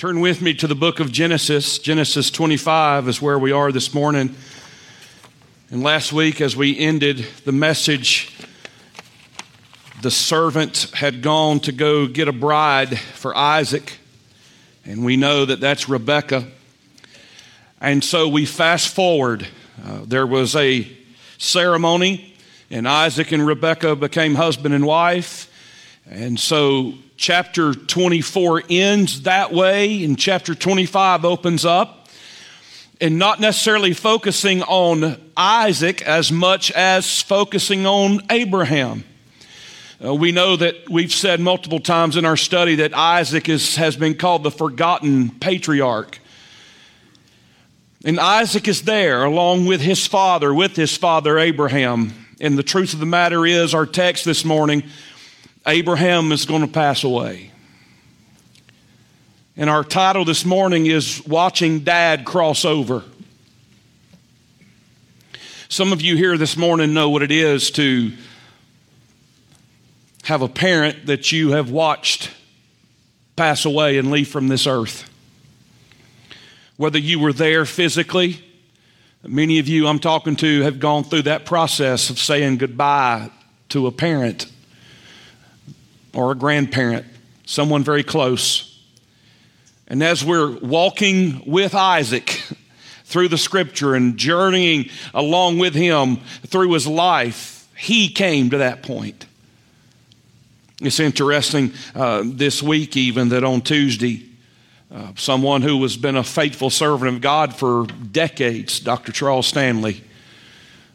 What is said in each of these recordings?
Turn with me to the book of Genesis. Genesis 25 is where we are this morning. And last week, as we ended the message, the servant had gone to go get a bride for Isaac. And we know that that's Rebecca. And so we fast forward. Uh, there was a ceremony, and Isaac and Rebecca became husband and wife. And so chapter 24 ends that way, and chapter 25 opens up. And not necessarily focusing on Isaac as much as focusing on Abraham. Uh, we know that we've said multiple times in our study that Isaac is, has been called the forgotten patriarch. And Isaac is there along with his father, with his father Abraham. And the truth of the matter is, our text this morning Abraham is going to pass away. And our title this morning is Watching Dad Cross Over. Some of you here this morning know what it is to have a parent that you have watched pass away and leave from this earth. Whether you were there physically, many of you I'm talking to have gone through that process of saying goodbye to a parent or a grandparent, someone very close. And as we're walking with Isaac through the scripture and journeying along with him through his life, he came to that point. It's interesting uh, this week, even that on Tuesday, uh, someone who has been a faithful servant of God for decades, Dr. Charles Stanley,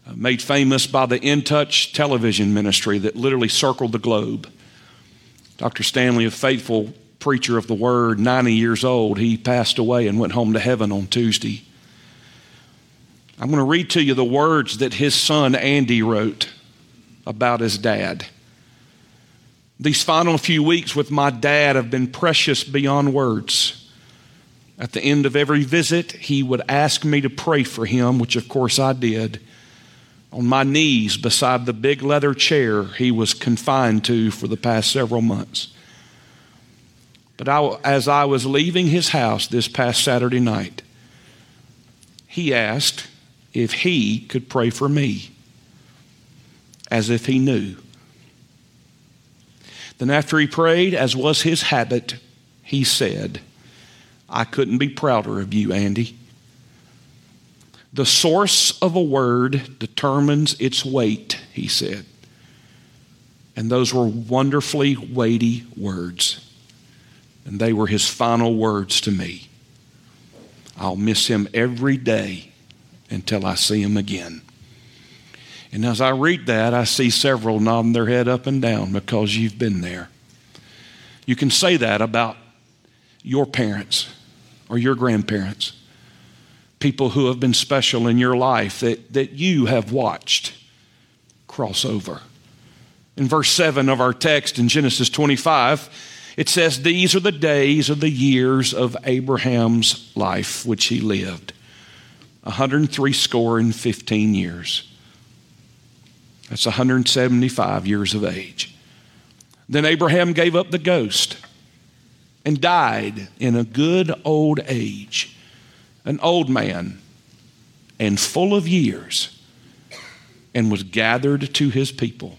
uh, made famous by the In Touch television ministry that literally circled the globe. Dr. Stanley, a faithful preacher of the word, 90 years old, he passed away and went home to heaven on Tuesday. I'm going to read to you the words that his son Andy wrote about his dad. These final few weeks with my dad have been precious beyond words. At the end of every visit, he would ask me to pray for him, which of course I did on my knees beside the big leather chair he was confined to for the past several months. But I, as I was leaving his house this past Saturday night, he asked if he could pray for me, as if he knew. Then, after he prayed, as was his habit, he said, I couldn't be prouder of you, Andy. The source of a word determines its weight, he said. And those were wonderfully weighty words. And they were his final words to me. I'll miss him every day until I see him again. And as I read that, I see several nodding their head up and down because you've been there. You can say that about your parents or your grandparents people who have been special in your life that, that you have watched cross over. In verse 7 of our text in Genesis 25, it says, These are the days of the years of Abraham's life which he lived 103 score and 15 years. That's 175 years of age. Then Abraham gave up the ghost and died in a good old age an old man and full of years, and was gathered to his people.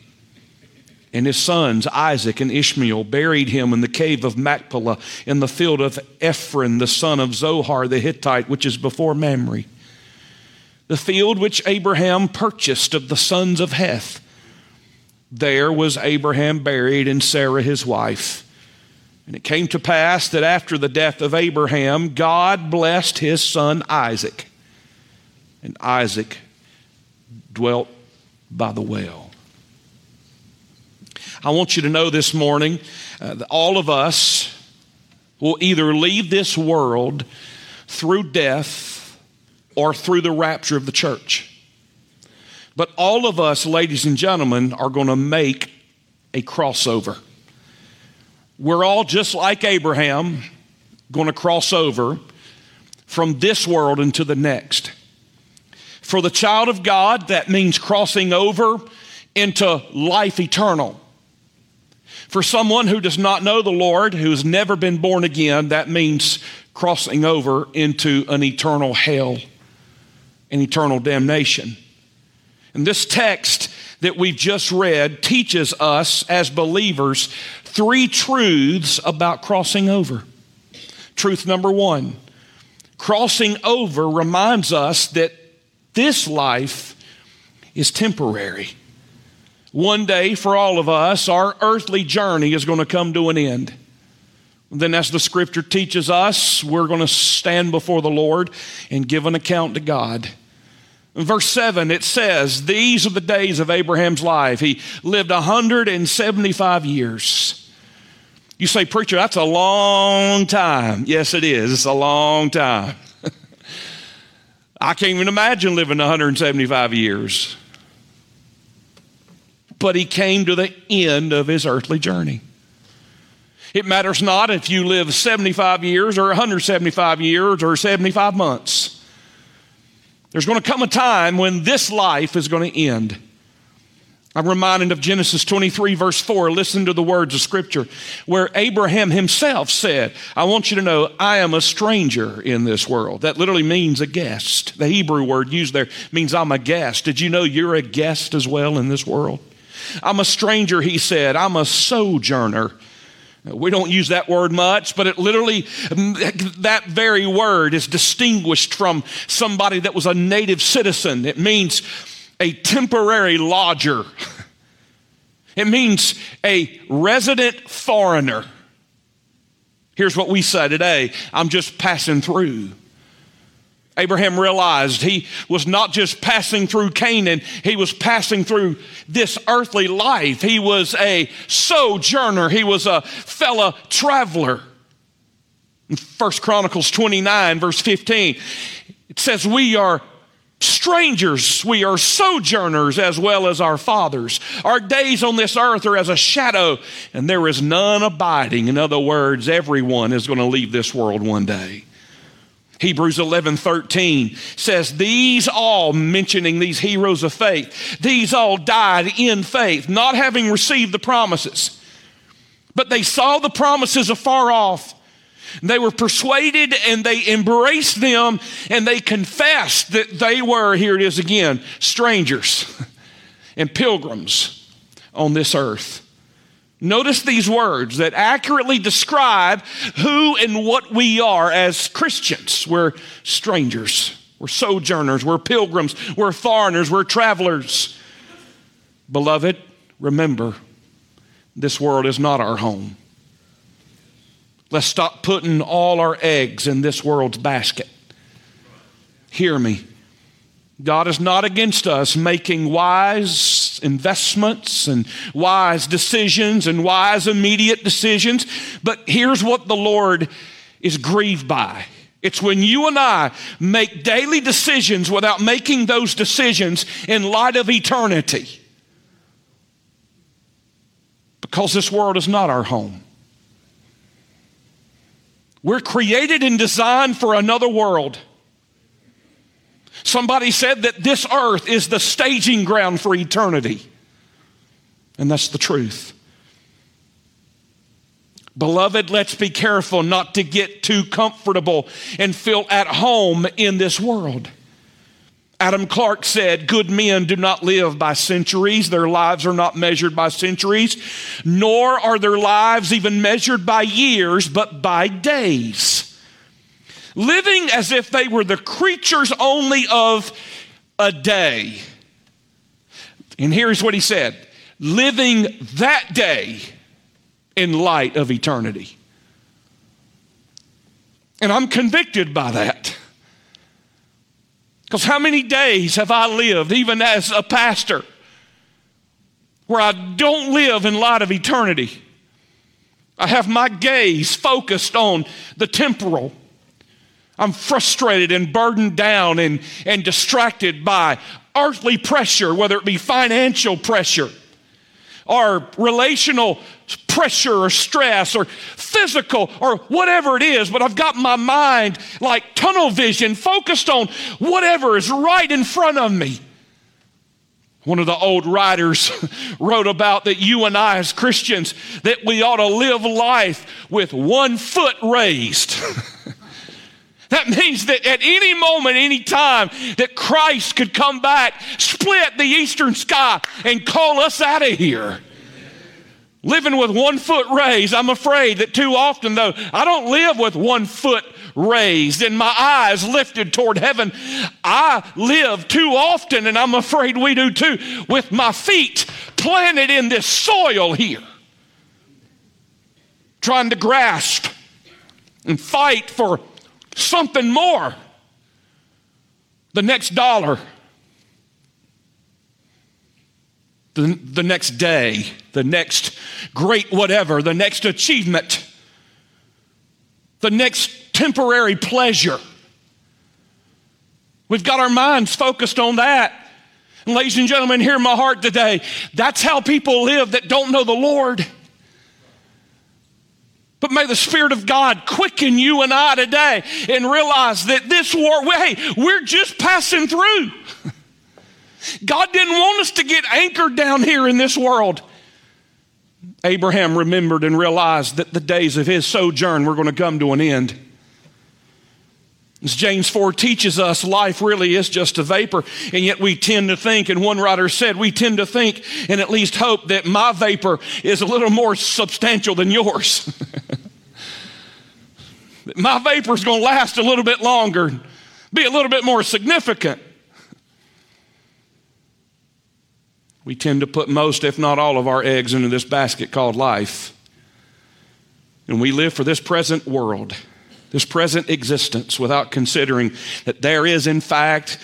And his sons, Isaac and Ishmael, buried him in the cave of Machpelah in the field of Ephron, the son of Zohar the Hittite, which is before Mamre. The field which Abraham purchased of the sons of Heth. There was Abraham buried, and Sarah his wife. And it came to pass that after the death of Abraham, God blessed his son Isaac. And Isaac dwelt by the well. I want you to know this morning uh, that all of us will either leave this world through death or through the rapture of the church. But all of us, ladies and gentlemen, are going to make a crossover. We're all just like Abraham, going to cross over from this world into the next. For the child of God, that means crossing over into life eternal. For someone who does not know the Lord, who has never been born again, that means crossing over into an eternal hell, an eternal damnation. And this text that we've just read teaches us as believers three truths about crossing over. Truth number one crossing over reminds us that this life is temporary. One day, for all of us, our earthly journey is going to come to an end. Then, as the scripture teaches us, we're going to stand before the Lord and give an account to God. In verse 7, it says, These are the days of Abraham's life. He lived 175 years. You say, Preacher, that's a long time. Yes, it is. It's a long time. I can't even imagine living 175 years. But he came to the end of his earthly journey. It matters not if you live 75 years or 175 years or 75 months. There's going to come a time when this life is going to end. I'm reminded of Genesis 23, verse 4. Listen to the words of Scripture, where Abraham himself said, I want you to know I am a stranger in this world. That literally means a guest. The Hebrew word used there means I'm a guest. Did you know you're a guest as well in this world? I'm a stranger, he said. I'm a sojourner we don't use that word much, but it literally, that very word is distinguished from somebody that was a native citizen. It means a temporary lodger, it means a resident foreigner. Here's what we say today I'm just passing through. Abraham realized he was not just passing through Canaan, he was passing through this earthly life. He was a sojourner, he was a fellow traveler. In 1 Chronicles 29, verse 15, it says, We are strangers, we are sojourners as well as our fathers. Our days on this earth are as a shadow, and there is none abiding. In other words, everyone is going to leave this world one day. Hebrews 11 13 says, These all, mentioning these heroes of faith, these all died in faith, not having received the promises. But they saw the promises afar off. They were persuaded and they embraced them and they confessed that they were, here it is again, strangers and pilgrims on this earth. Notice these words that accurately describe who and what we are as Christians. We're strangers, we're sojourners, we're pilgrims, we're foreigners, we're travelers. Beloved, remember, this world is not our home. Let's stop putting all our eggs in this world's basket. Hear me. God is not against us making wise investments and wise decisions and wise immediate decisions. But here's what the Lord is grieved by it's when you and I make daily decisions without making those decisions in light of eternity. Because this world is not our home. We're created and designed for another world. Somebody said that this earth is the staging ground for eternity. And that's the truth. Beloved, let's be careful not to get too comfortable and feel at home in this world. Adam Clarke said, Good men do not live by centuries. Their lives are not measured by centuries, nor are their lives even measured by years, but by days living as if they were the creatures only of a day. And here's what he said living that day in light of eternity. And I'm convicted by that. Because how many days have I lived, even as a pastor, where I don't live in light of eternity? I have my gaze focused on the temporal I'm frustrated and burdened down and, and distracted by earthly pressure, whether it be financial pressure or relational pressure or stress or physical or whatever it is, but I've got my mind like tunnel vision focused on whatever is right in front of me. One of the old writers wrote about that you and I, as Christians, that we ought to live life with one foot raised. that means that at any moment, any time, that Christ could come back, split the eastern sky, and call us out of here. Living with one foot raised, I'm afraid that too often, though, I don't live with one foot raised and my eyes lifted toward heaven. I live too often, and I'm afraid we do too, with my feet planted in this soil here, trying to grasp and fight for something more. The next dollar, the, the next day, the next great whatever, the next achievement, the next temporary pleasure. We've got our minds focused on that. And ladies and gentlemen, hear my heart today. That's how people live that don't know the Lord. But may the Spirit of God quicken you and I today and realize that this war, hey, we're just passing through. God didn't want us to get anchored down here in this world. Abraham remembered and realized that the days of his sojourn were going to come to an end. As James 4 teaches us, life really is just a vapor, and yet we tend to think, and one writer said, we tend to think and at least hope that my vapor is a little more substantial than yours. my vapor is going to last a little bit longer, be a little bit more significant. We tend to put most, if not all, of our eggs into this basket called life. And we live for this present world this present existence without considering that there is, in fact,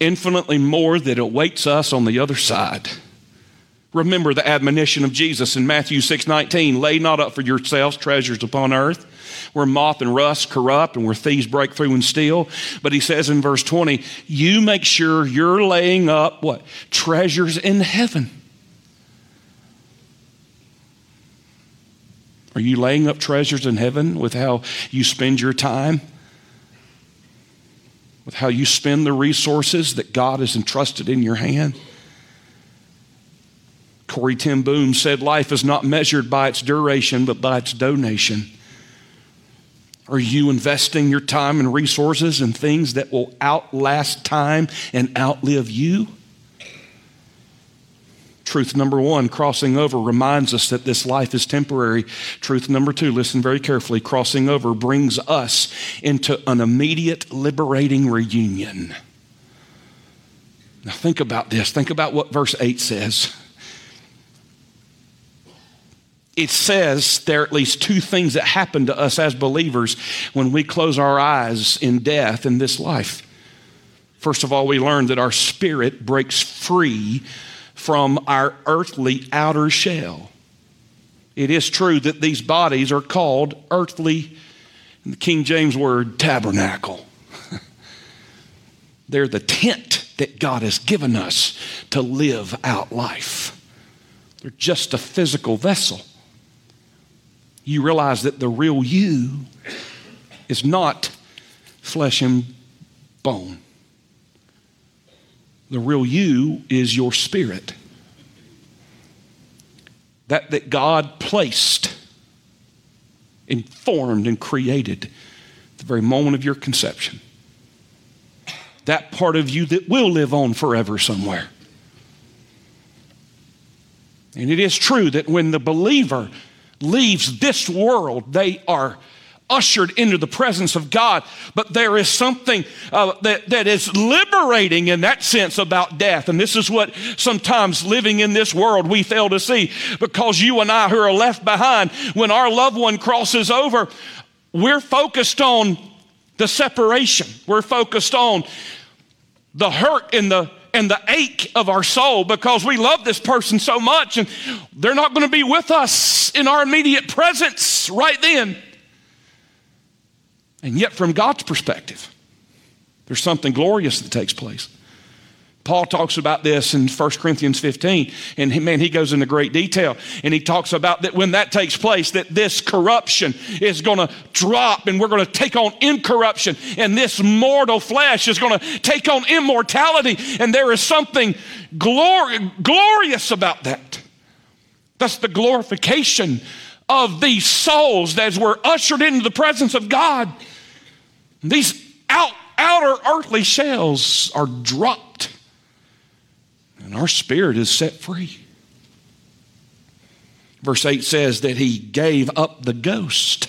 infinitely more that awaits us on the other side. Remember the admonition of Jesus in Matthew 6 19 lay not up for yourselves treasures upon earth where moth and rust corrupt and where thieves break through and steal. But he says in verse 20, you make sure you're laying up what? Treasures in heaven Are you laying up treasures in heaven with how you spend your time? With how you spend the resources that God has entrusted in your hand? Corrie ten Boom said, Life is not measured by its duration, but by its donation. Are you investing your time and resources in things that will outlast time and outlive you? Truth number one, crossing over reminds us that this life is temporary. Truth number two, listen very carefully, crossing over brings us into an immediate liberating reunion. Now, think about this. Think about what verse 8 says. It says there are at least two things that happen to us as believers when we close our eyes in death in this life. First of all, we learn that our spirit breaks free from our earthly outer shell. It is true that these bodies are called earthly, in the King James word, tabernacle. They're the tent that God has given us to live out life. They're just a physical vessel. You realize that the real you is not flesh and bone. The real you is your spirit. That that God placed, informed, and created the very moment of your conception. That part of you that will live on forever somewhere. And it is true that when the believer leaves this world, they are ushered into the presence of God. But there is something uh, that, that is liberating in that sense about death. And this is what sometimes living in this world we fail to see because you and I who are left behind, when our loved one crosses over, we're focused on the separation. We're focused on the hurt and the and the ache of our soul because we love this person so much and they're not going to be with us in our immediate presence right then. And yet, from God's perspective, there's something glorious that takes place. Paul talks about this in 1 Corinthians 15, and he, man, he goes into great detail. And he talks about that when that takes place, that this corruption is going to drop, and we're going to take on incorruption, and this mortal flesh is going to take on immortality. And there is something glor- glorious about that. That's the glorification of these souls as we're ushered into the presence of God. These out, outer earthly shells are dropped and our spirit is set free. Verse 8 says that he gave up the ghost.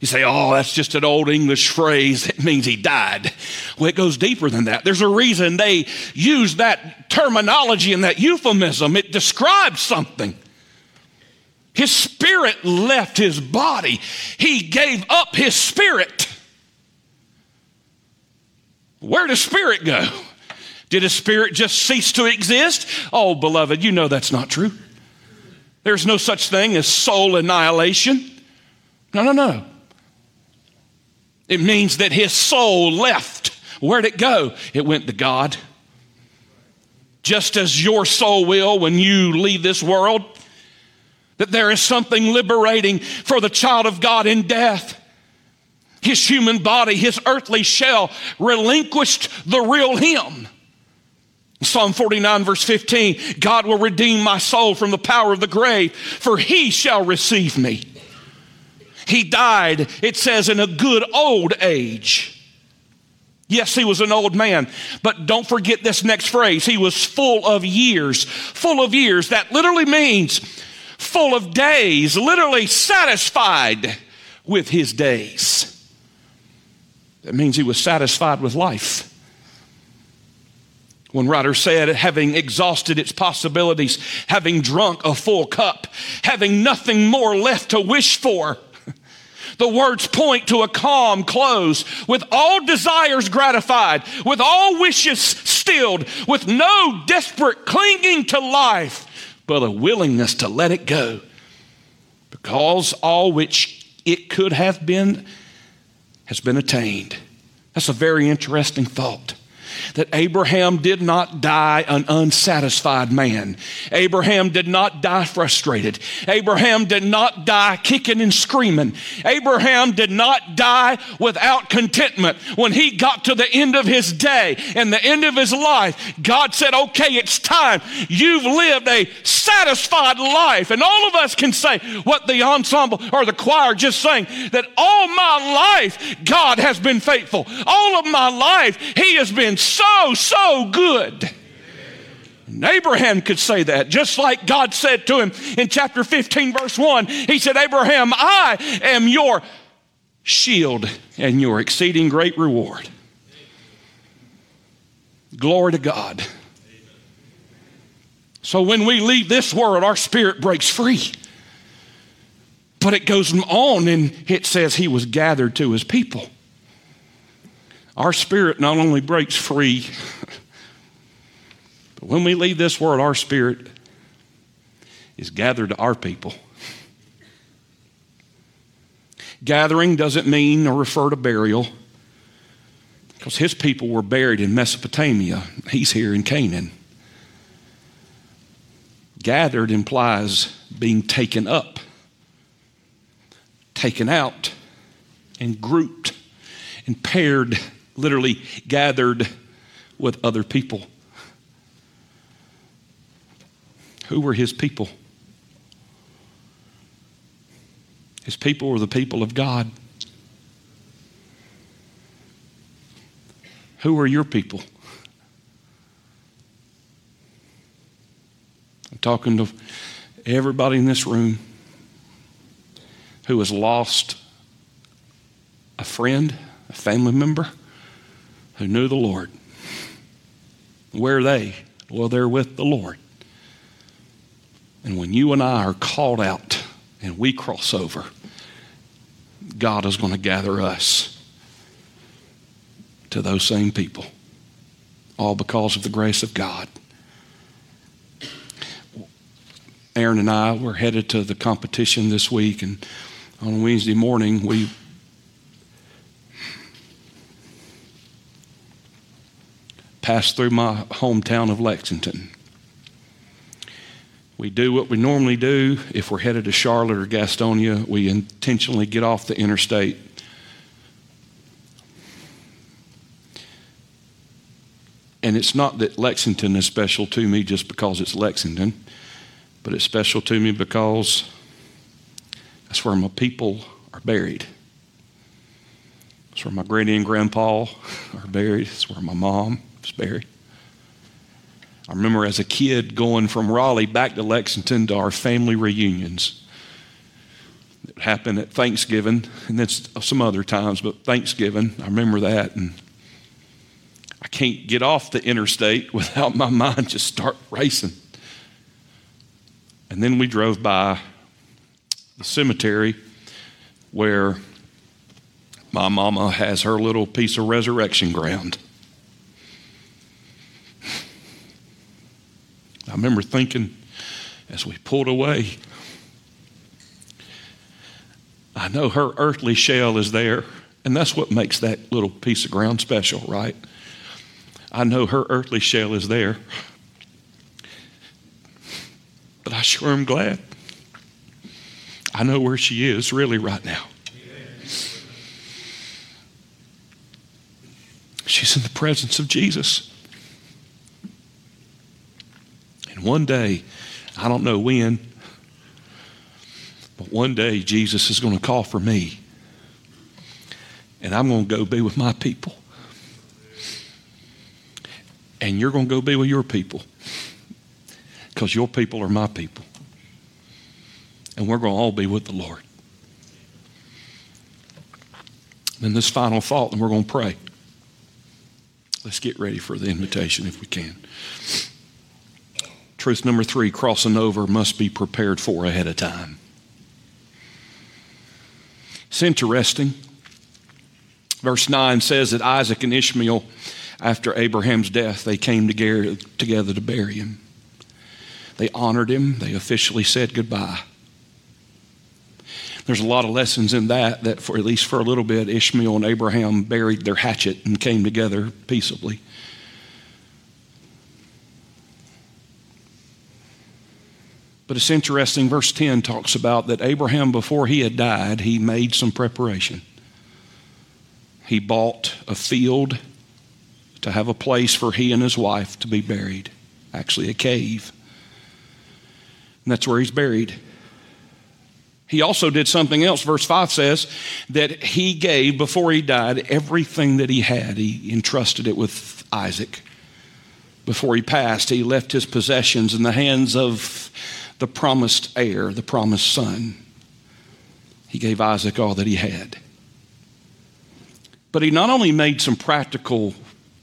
You say, oh, that's just an old English phrase. It means he died. Well, it goes deeper than that. There's a reason they use that terminology and that euphemism. It describes something. His spirit left his body, he gave up his spirit. Where does spirit go? Did a spirit just cease to exist? Oh, beloved, you know that's not true. There's no such thing as soul annihilation. No, no, no. It means that his soul left. Where'd it go? It went to God. Just as your soul will when you leave this world, that there is something liberating for the child of God in death. His human body, his earthly shell, relinquished the real him Psalm 49, verse 15 God will redeem my soul from the power of the grave, for he shall receive me. He died, it says, in a good old age. Yes, he was an old man, but don't forget this next phrase. He was full of years. Full of years. That literally means full of days, literally satisfied with his days. That means he was satisfied with life. One writer said, having exhausted its possibilities, having drunk a full cup, having nothing more left to wish for. The words point to a calm close, with all desires gratified, with all wishes stilled, with no desperate clinging to life, but a willingness to let it go. Because all which it could have been has been attained. That's a very interesting thought that Abraham did not die an unsatisfied man. Abraham did not die frustrated. Abraham did not die kicking and screaming. Abraham did not die without contentment. When he got to the end of his day and the end of his life, God said, Okay, it's time. You've lived a satisfied life. And all of us can say what the ensemble or the choir just sang that all my life, God has been faithful. All of my life, He has been so, so good. And Abraham could say that, just like God said to him in chapter 15, verse 1. He said, Abraham, I am your shield and your exceeding great reward. Glory to God. So when we leave this world, our spirit breaks free. But it goes on and it says he was gathered to his people. Our spirit not only breaks free, but when we leave this world, our spirit is gathered to our people. Gathering doesn't mean or refer to burial because his people were buried in Mesopotamia. He's here in Canaan. Gathered implies being taken up, taken out, and grouped and paired literally gathered with other people. Who were his people? His people were the people of God. Who are your people? I'm talking to everybody in this room who has lost a friend, a family member, who knew the Lord. Where are they? Well, they're with the Lord. And when you and I are called out and we cross over, God is going to gather us to those same people, all because of the grace of God. Aaron and I were headed to the competition this week, and on Wednesday morning, we pass through my hometown of Lexington. We do what we normally do if we're headed to Charlotte or Gastonia. We intentionally get off the interstate. And it's not that Lexington is special to me just because it's Lexington, but it's special to me because that's where my people are buried. It's where my granny and grandpa are buried. It's where my mom buried. I remember as a kid going from Raleigh back to Lexington to our family reunions. It happened at Thanksgiving, and then some other times, but Thanksgiving, I remember that. And I can't get off the interstate without my mind just start racing. And then we drove by the cemetery where my mama has her little piece of resurrection ground. I remember thinking as we pulled away, I know her earthly shell is there, and that's what makes that little piece of ground special, right? I know her earthly shell is there, but I sure am glad. I know where she is really right now. She's in the presence of Jesus. And one day, I don't know when, but one day Jesus is going to call for me. And I'm going to go be with my people. And you're going to go be with your people. Because your people are my people. And we're going to all be with the Lord. Then this final thought, and we're going to pray. Let's get ready for the invitation if we can. Truth number three crossing over must be prepared for ahead of time. It's interesting. Verse 9 says that Isaac and Ishmael, after Abraham's death, they came together, to bury him. They honored him, they officially said goodbye. There's a lot of lessons in that, that for at least for a little bit, Ishmael and Abraham buried their hatchet and came together peaceably. But it's interesting, verse 10 talks about that Abraham, before he had died, he made some preparation. He bought a field to have a place for he and his wife to be buried, actually, a cave. And that's where he's buried. He also did something else. Verse 5 says that he gave, before he died, everything that he had. He entrusted it with Isaac. Before he passed, he left his possessions in the hands of the promised heir, the promised son. He gave Isaac all that he had. But he not only made some practical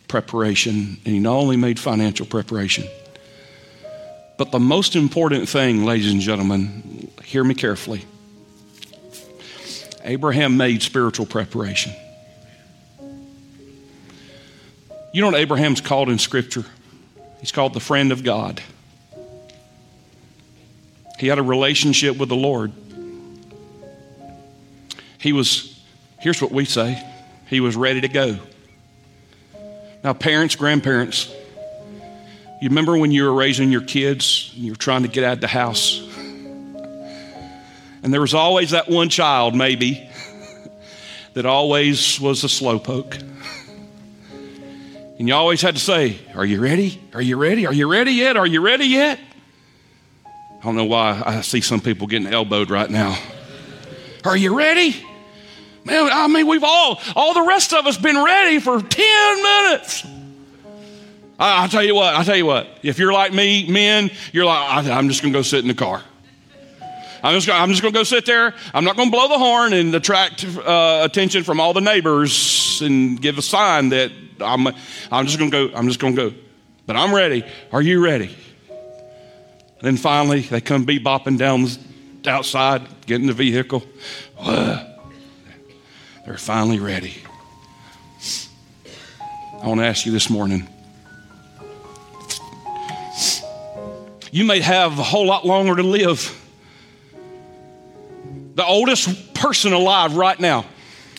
preparation, and he not only made financial preparation, but the most important thing, ladies and gentlemen, hear me carefully. Abraham made spiritual preparation. You know what Abraham's called in Scripture? He's called the friend of God. He had a relationship with the Lord. He was, here's what we say, he was ready to go. Now, parents, grandparents, you remember when you were raising your kids and you were trying to get out of the house? And there was always that one child, maybe, that always was a slowpoke. And you always had to say, Are you ready? Are you ready? Are you ready yet? Are you ready yet? I don't know why I see some people getting elbowed right now. Are you ready? Man, I mean, we've all, all the rest of us been ready for 10 minutes. I, will tell you what, I'll tell you what. If you're like me, men, you're like, I, am just going to go sit in the car. I'm just, I'm just going to go sit there. I'm not going to blow the horn and attract uh, attention from all the neighbors and give a sign that I'm, I'm just going to go. I'm just going to go. But I'm ready. Are you ready? Then finally, they come bebopping down the outside, get in the vehicle. They're finally ready. I want to ask you this morning. You may have a whole lot longer to live. The oldest person alive right now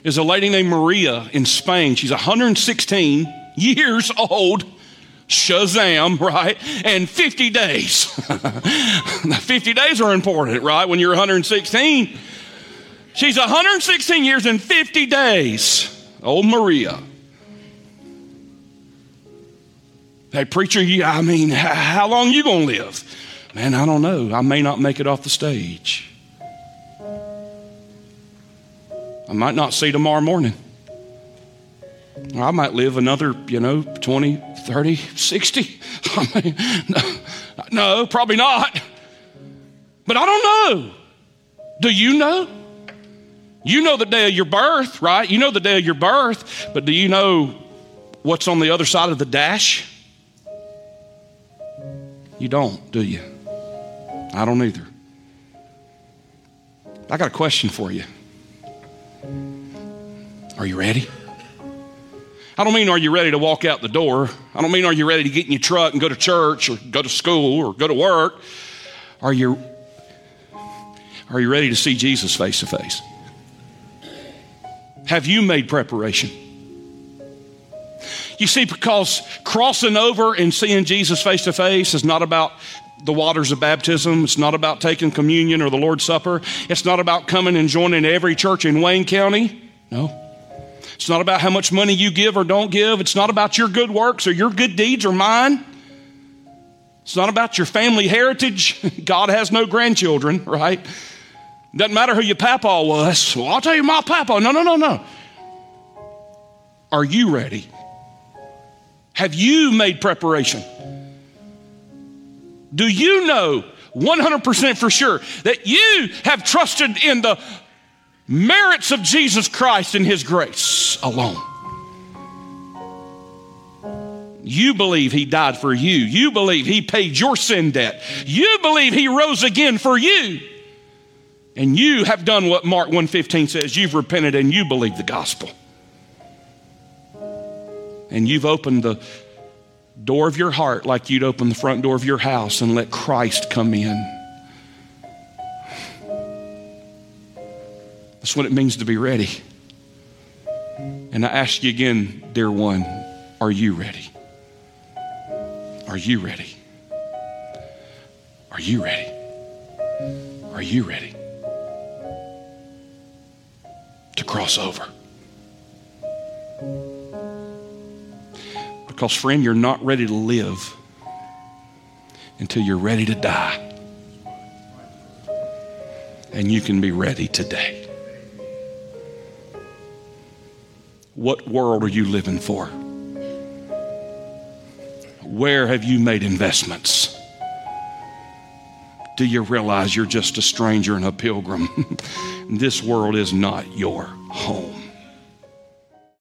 is a lady named Maria in Spain. She's 116 years old. Shazam, right? And 50 days. 50 days are important, right? When you're 116. She's 116 years and 50 days. Old Maria. Hey, preacher, you, I mean, how long you going to live? Man, I don't know. I may not make it off the stage. I might not see tomorrow morning. I might live another, you know, 20, 30, 60. I mean, no, no, probably not. But I don't know. Do you know? You know the day of your birth, right? You know the day of your birth, but do you know what's on the other side of the dash? You don't, do you? I don't either. I got a question for you. Are you ready? I don't mean are you ready to walk out the door. I don't mean are you ready to get in your truck and go to church or go to school or go to work. Are you are you ready to see Jesus face to face? Have you made preparation? You see, because crossing over and seeing Jesus face to face is not about the waters of baptism. It's not about taking communion or the Lord's Supper. It's not about coming and joining every church in Wayne County. No. It's not about how much money you give or don't give. It's not about your good works or your good deeds or mine. It's not about your family heritage. God has no grandchildren, right? Doesn't matter who your papa was. Well, I'll tell you my papa. No, no, no, no. Are you ready? Have you made preparation? Do you know 100% for sure that you have trusted in the merits of Jesus Christ and His grace alone? You believe He died for you. You believe He paid your sin debt. You believe He rose again for you. And you have done what Mark 1:15 says, you've repented and you believe the gospel. And you've opened the door of your heart like you'd open the front door of your house and let Christ come in. That's what it means to be ready. And I ask you again, dear one, are you ready? Are you ready? Are you ready? Are you ready to cross over? Because, friend, you're not ready to live until you're ready to die. And you can be ready today. What world are you living for? Where have you made investments? Do you realize you're just a stranger and a pilgrim? this world is not your home.